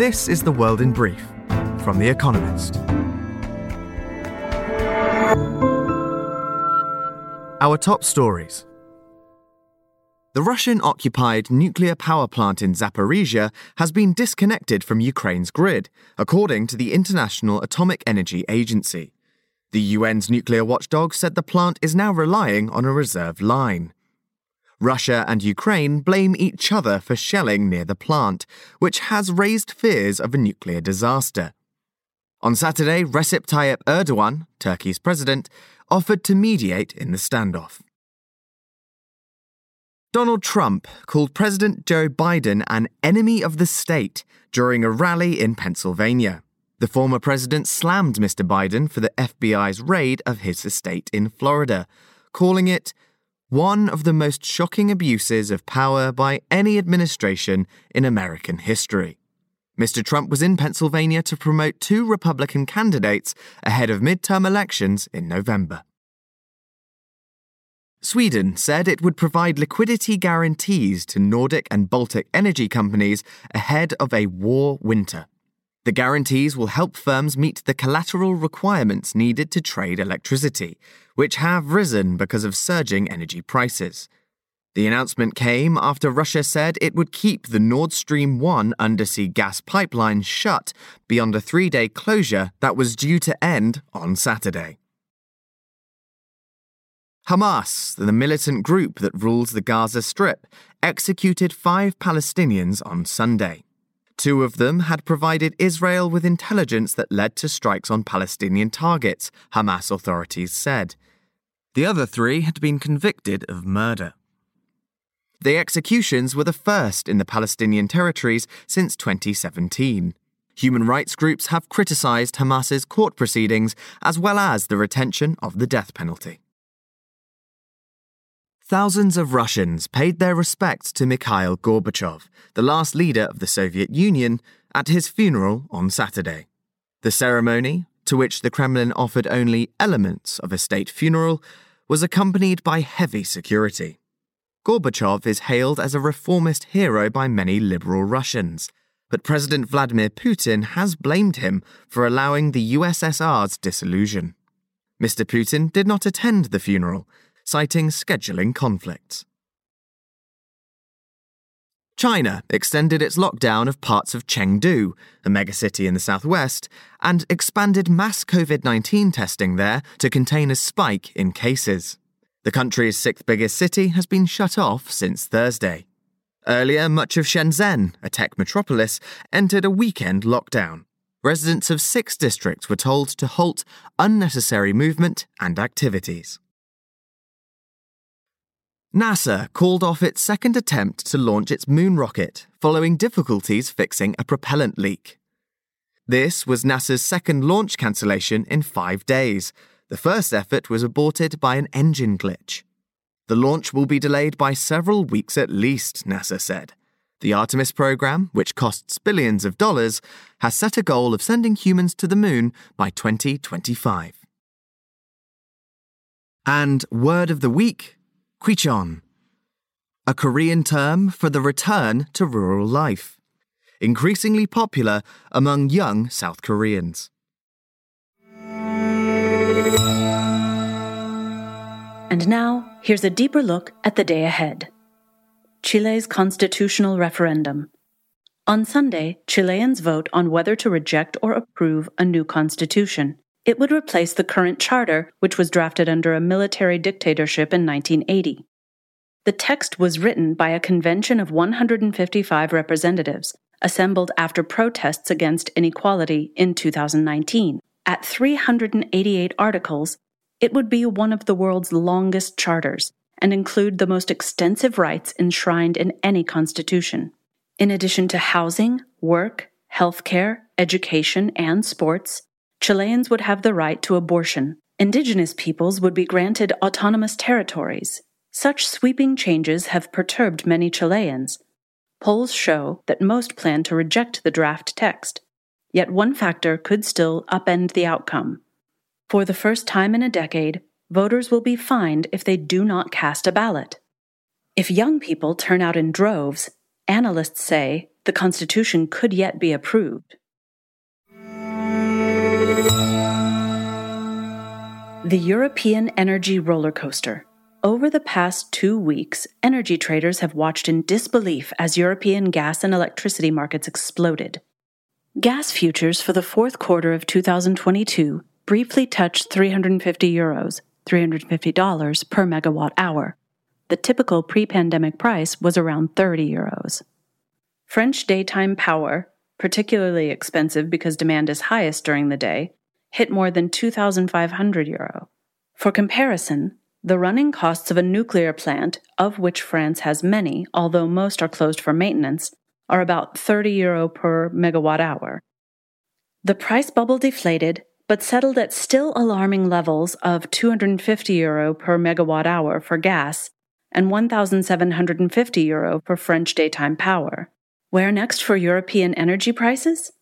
This is The World in Brief from The Economist. Our top stories. The Russian occupied nuclear power plant in Zaporizhia has been disconnected from Ukraine's grid, according to the International Atomic Energy Agency. The UN's nuclear watchdog said the plant is now relying on a reserve line. Russia and Ukraine blame each other for shelling near the plant, which has raised fears of a nuclear disaster. On Saturday, Recep Tayyip Erdogan, Turkey's president, offered to mediate in the standoff. Donald Trump called President Joe Biden an enemy of the state during a rally in Pennsylvania. The former president slammed Mr. Biden for the FBI's raid of his estate in Florida, calling it one of the most shocking abuses of power by any administration in American history. Mr. Trump was in Pennsylvania to promote two Republican candidates ahead of midterm elections in November. Sweden said it would provide liquidity guarantees to Nordic and Baltic energy companies ahead of a war winter. The guarantees will help firms meet the collateral requirements needed to trade electricity, which have risen because of surging energy prices. The announcement came after Russia said it would keep the Nord Stream 1 undersea gas pipeline shut beyond a three day closure that was due to end on Saturday. Hamas, the militant group that rules the Gaza Strip, executed five Palestinians on Sunday. Two of them had provided Israel with intelligence that led to strikes on Palestinian targets, Hamas authorities said. The other three had been convicted of murder. The executions were the first in the Palestinian territories since 2017. Human rights groups have criticized Hamas's court proceedings as well as the retention of the death penalty. Thousands of Russians paid their respects to Mikhail Gorbachev, the last leader of the Soviet Union, at his funeral on Saturday. The ceremony, to which the Kremlin offered only elements of a state funeral, was accompanied by heavy security. Gorbachev is hailed as a reformist hero by many liberal Russians, but President Vladimir Putin has blamed him for allowing the USSR's dissolution. Mr. Putin did not attend the funeral citing scheduling conflicts. China extended its lockdown of parts of Chengdu, a megacity in the southwest, and expanded mass COVID 19 testing there to contain a spike in cases. The country's sixth biggest city has been shut off since Thursday. Earlier, much of Shenzhen, a tech metropolis, entered a weekend lockdown. Residents of six districts were told to halt unnecessary movement and activities. NASA called off its second attempt to launch its moon rocket following difficulties fixing a propellant leak. This was NASA's second launch cancellation in five days. The first effort was aborted by an engine glitch. The launch will be delayed by several weeks at least, NASA said. The Artemis program, which costs billions of dollars, has set a goal of sending humans to the moon by 2025. And word of the week Kwichon, a Korean term for the return to rural life, increasingly popular among young South Koreans. And now, here's a deeper look at the day ahead. Chile's constitutional referendum. On Sunday, Chileans vote on whether to reject or approve a new constitution. It would replace the current charter, which was drafted under a military dictatorship in 1980. The text was written by a convention of 155 representatives, assembled after protests against inequality in 2019. At 388 articles, it would be one of the world's longest charters and include the most extensive rights enshrined in any constitution. In addition to housing, work, healthcare, education, and sports, Chileans would have the right to abortion. Indigenous peoples would be granted autonomous territories. Such sweeping changes have perturbed many Chileans. Polls show that most plan to reject the draft text. Yet one factor could still upend the outcome. For the first time in a decade, voters will be fined if they do not cast a ballot. If young people turn out in droves, analysts say the Constitution could yet be approved. The European Energy Roller Coaster. Over the past two weeks, energy traders have watched in disbelief as European gas and electricity markets exploded. Gas futures for the fourth quarter of 2022 briefly touched 350 euros, $350 per megawatt hour. The typical pre pandemic price was around 30 euros. French daytime power, particularly expensive because demand is highest during the day, hit more than 2,500 euro. For comparison, the running costs of a nuclear plant, of which France has many, although most are closed for maintenance, are about 30 euro per megawatt hour. The price bubble deflated, but settled at still alarming levels of 250 euro per megawatt hour for gas and 1,750 euro for French daytime power. Where next for European energy prices?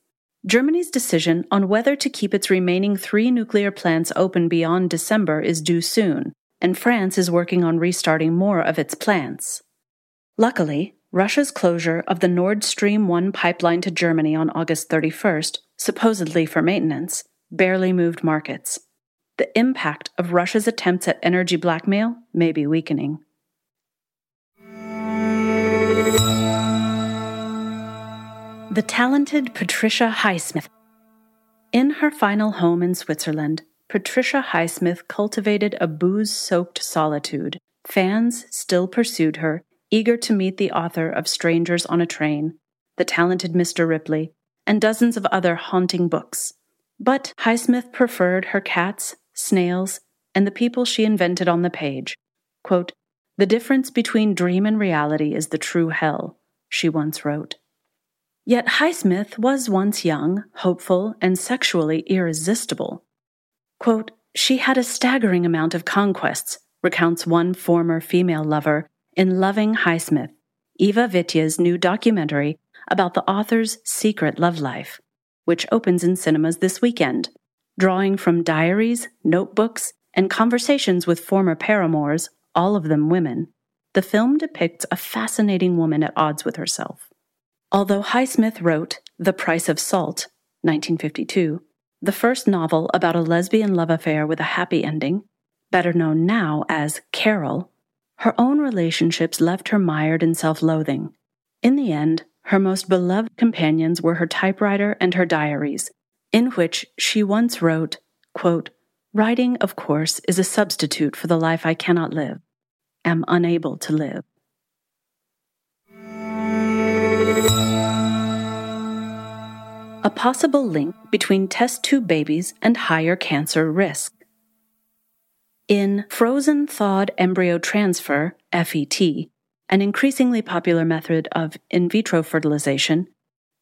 Germany's decision on whether to keep its remaining three nuclear plants open beyond December is due soon, and France is working on restarting more of its plants. Luckily, Russia's closure of the Nord Stream 1 pipeline to Germany on August 31st, supposedly for maintenance, barely moved markets. The impact of Russia's attempts at energy blackmail may be weakening. The talented Patricia Highsmith. In her final home in Switzerland, Patricia Highsmith cultivated a booze soaked solitude. Fans still pursued her, eager to meet the author of Strangers on a Train, the talented Mr. Ripley, and dozens of other haunting books. But Highsmith preferred her cats, snails, and the people she invented on the page. Quote, the difference between dream and reality is the true hell, she once wrote. Yet Highsmith was once young, hopeful, and sexually irresistible. Quote, she had a staggering amount of conquests, recounts one former female lover in Loving Highsmith, Eva Vitija's new documentary about the author's secret love life, which opens in cinemas this weekend, drawing from diaries, notebooks, and conversations with former paramours, all of them women. The film depicts a fascinating woman at odds with herself. Although Highsmith wrote The Price of Salt, 1952, the first novel about a lesbian love affair with a happy ending, better known now as Carol, her own relationships left her mired in self loathing. In the end, her most beloved companions were her typewriter and her diaries, in which she once wrote, quote, Writing, of course, is a substitute for the life I cannot live, am unable to live. A possible link between test tube babies and higher cancer risk. In frozen thawed embryo transfer, FET, an increasingly popular method of in vitro fertilization,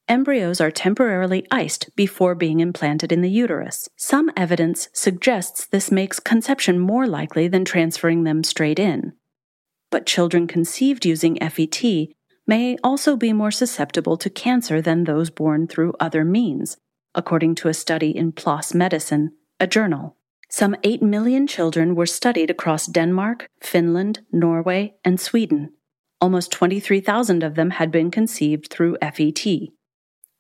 embryos are temporarily iced before being implanted in the uterus. Some evidence suggests this makes conception more likely than transferring them straight in. But children conceived using FET may also be more susceptible to cancer than those born through other means, according to a study in PLOS Medicine, a journal. Some 8 million children were studied across Denmark, Finland, Norway, and Sweden. Almost 23,000 of them had been conceived through FET.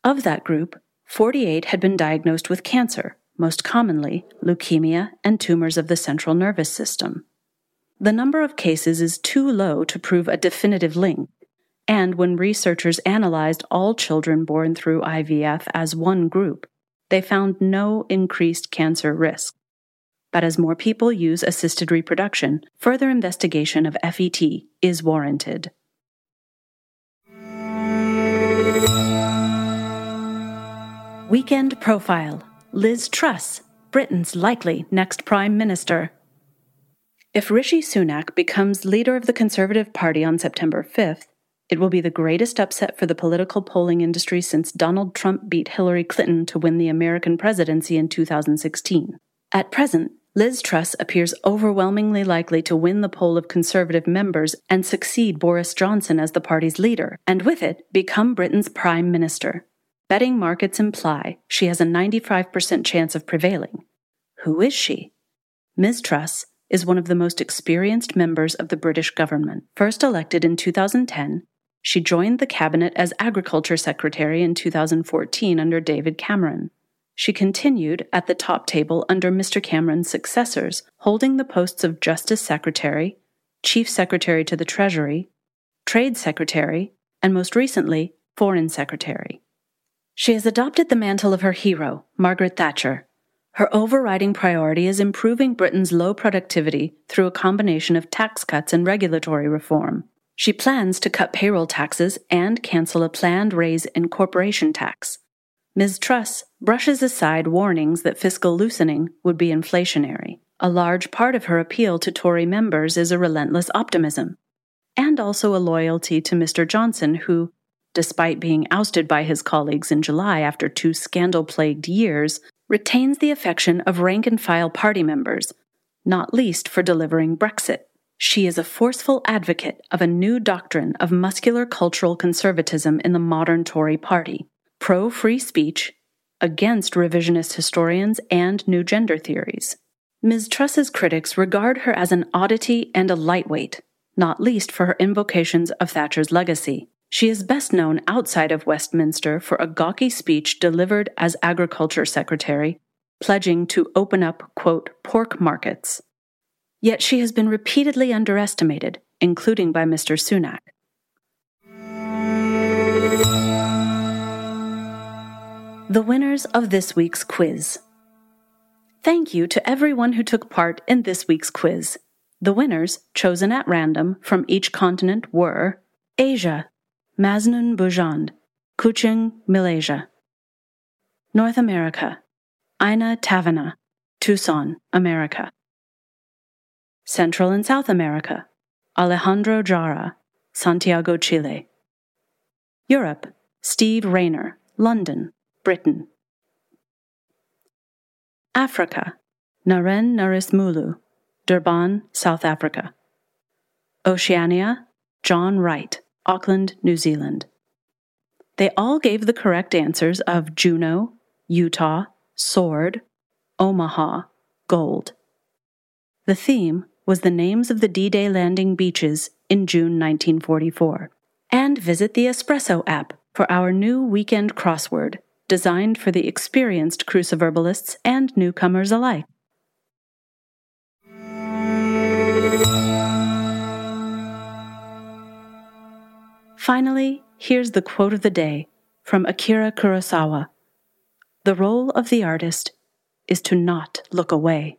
Of that group, 48 had been diagnosed with cancer, most commonly leukemia and tumors of the central nervous system. The number of cases is too low to prove a definitive link, and when researchers analyzed all children born through IVF as one group, they found no increased cancer risk but as more people use assisted reproduction, further investigation of FET is warranted. Weekend Profile Liz Truss, Britain's likely next Prime Minister. If Rishi Sunak becomes leader of the Conservative Party on September 5th, it will be the greatest upset for the political polling industry since Donald Trump beat Hillary Clinton to win the American presidency in 2016. At present, Liz Truss appears overwhelmingly likely to win the poll of Conservative members and succeed Boris Johnson as the party's leader, and with it, become Britain's Prime Minister. Betting markets imply she has a 95% chance of prevailing. Who is she? Ms. Truss is one of the most experienced members of the British government. First elected in 2010, She joined the cabinet as Agriculture Secretary in 2014 under David Cameron. She continued at the top table under Mr. Cameron's successors, holding the posts of Justice Secretary, Chief Secretary to the Treasury, Trade Secretary, and most recently, Foreign Secretary. She has adopted the mantle of her hero, Margaret Thatcher. Her overriding priority is improving Britain's low productivity through a combination of tax cuts and regulatory reform. She plans to cut payroll taxes and cancel a planned raise in corporation tax. Ms. Truss brushes aside warnings that fiscal loosening would be inflationary. A large part of her appeal to Tory members is a relentless optimism, and also a loyalty to Mr. Johnson, who, despite being ousted by his colleagues in July after two scandal plagued years, retains the affection of rank and file party members, not least for delivering Brexit. She is a forceful advocate of a new doctrine of muscular cultural conservatism in the modern Tory party, pro free speech, against revisionist historians and new gender theories. Ms. Truss's critics regard her as an oddity and a lightweight, not least for her invocations of Thatcher's legacy. She is best known outside of Westminster for a gawky speech delivered as Agriculture Secretary, pledging to open up, quote, pork markets Yet she has been repeatedly underestimated, including by Mr. Sunak. The winners of this week's quiz. Thank you to everyone who took part in this week's quiz. The winners, chosen at random from each continent, were Asia, Maznun Bujand, Kuching, Malaysia. North America, Ina Tavana, Tucson, America. Central and South America, Alejandro Jara, Santiago, Chile. Europe, Steve Rayner, London, Britain. Africa, Naren Narismulu, Durban, South Africa. Oceania, John Wright, Auckland, New Zealand. They all gave the correct answers of Juno, Utah, Sword, Omaha, Gold. The theme was the names of the D Day landing beaches in June 1944. And visit the Espresso app for our new weekend crossword, designed for the experienced cruciverbalists and newcomers alike. Finally, here's the quote of the day from Akira Kurosawa The role of the artist is to not look away.